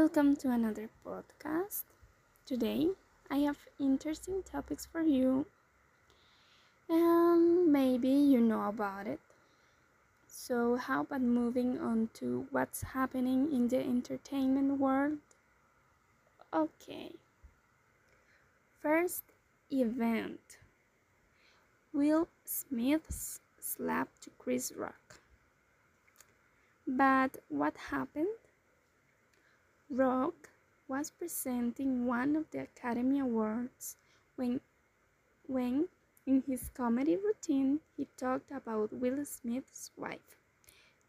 Welcome to another podcast. Today I have interesting topics for you, and maybe you know about it. So, how about moving on to what's happening in the entertainment world? Okay. First event Will Smith's slap to Chris Rock. But what happened? Rock was presenting one of the Academy Awards when, when in his comedy routine he talked about Will Smith's wife,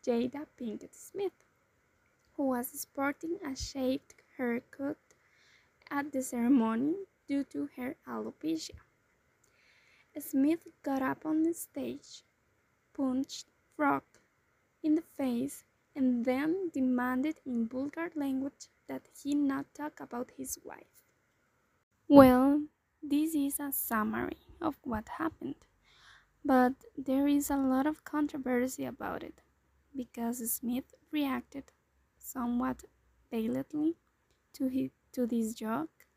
Jada Pinkett Smith, who was sporting a shaved haircut at the ceremony due to her alopecia. Smith got up on the stage, punched Rock in the face, and then demanded in vulgar language that he not talk about his wife. Well, this is a summary of what happened, but there is a lot of controversy about it because Smith reacted somewhat violently to, his, to this joke,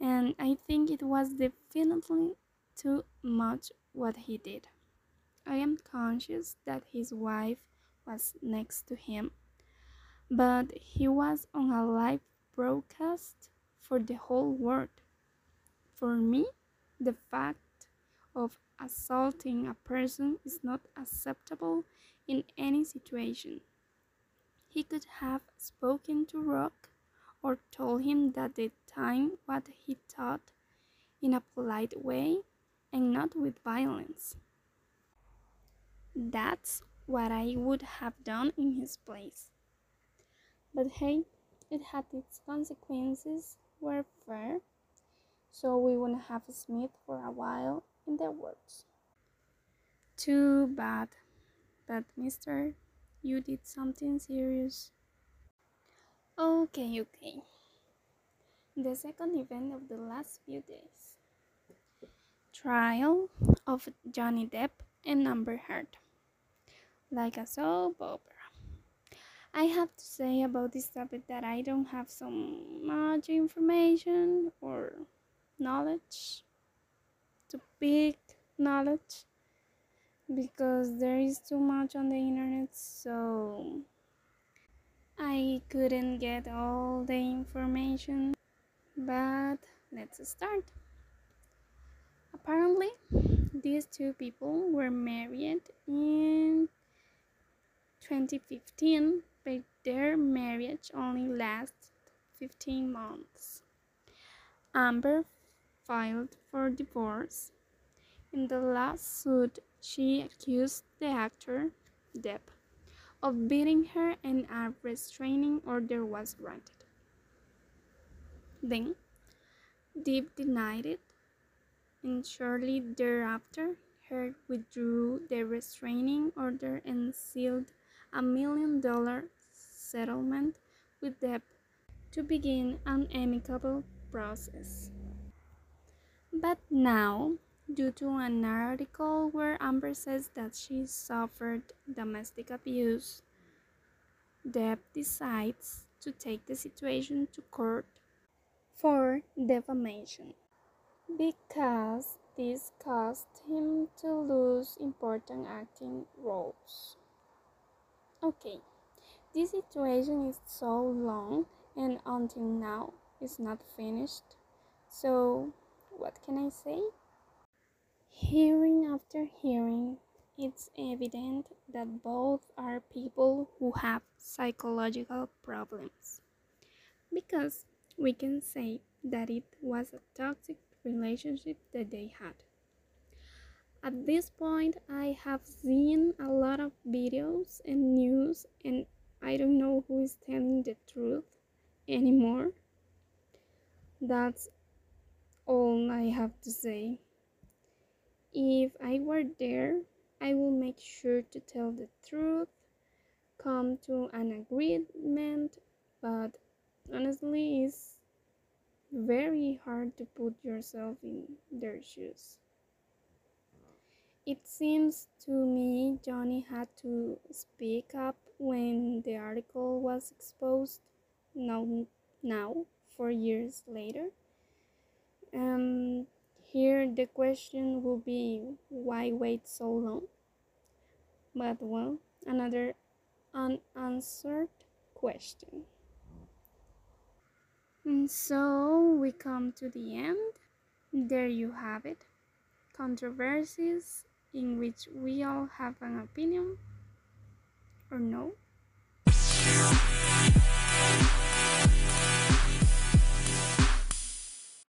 and I think it was definitely too much what he did. I am conscious that his wife was next to him, but he was on a live broadcast for the whole world. For me, the fact of assaulting a person is not acceptable in any situation. He could have spoken to Rock or told him that the time what he thought in a polite way and not with violence. That's what I would have done in his place. But hey, it had its consequences, were fair, so we wouldn't have Smith for a while in the works. Too bad, but mister, you did something serious. Okay, okay. The second event of the last few days trial of Johnny Depp and Amber Heard like a soap opera. I have to say about this topic that I don't have so much information or knowledge to big knowledge because there is too much on the internet so I couldn't get all the information but let's start apparently these two people were married in 2015, but their marriage only lasted 15 months. Amber filed for divorce. In the lawsuit, she accused the actor, Depp, of beating her and a restraining order was granted. Then, Depp denied it, and shortly thereafter, her withdrew the restraining order and sealed a million dollar settlement with Depp to begin an amicable process. But now, due to an article where Amber says that she suffered domestic abuse, Depp decides to take the situation to court for defamation because this caused him to lose important acting roles. Okay, this situation is so long and until now it's not finished. So, what can I say? Hearing after hearing, it's evident that both are people who have psychological problems. Because we can say that it was a toxic relationship that they had. At this point, I have seen a lot of videos and news, and I don't know who is telling the truth anymore. That's all I have to say. If I were there, I will make sure to tell the truth, come to an agreement, but honestly, it's very hard to put yourself in their shoes. It seems to me Johnny had to speak up when the article was exposed, now, now four years later. Um, here the question will be why wait so long? But well, another unanswered question. And so we come to the end. There you have it. Controversies in which we all have an opinion or no.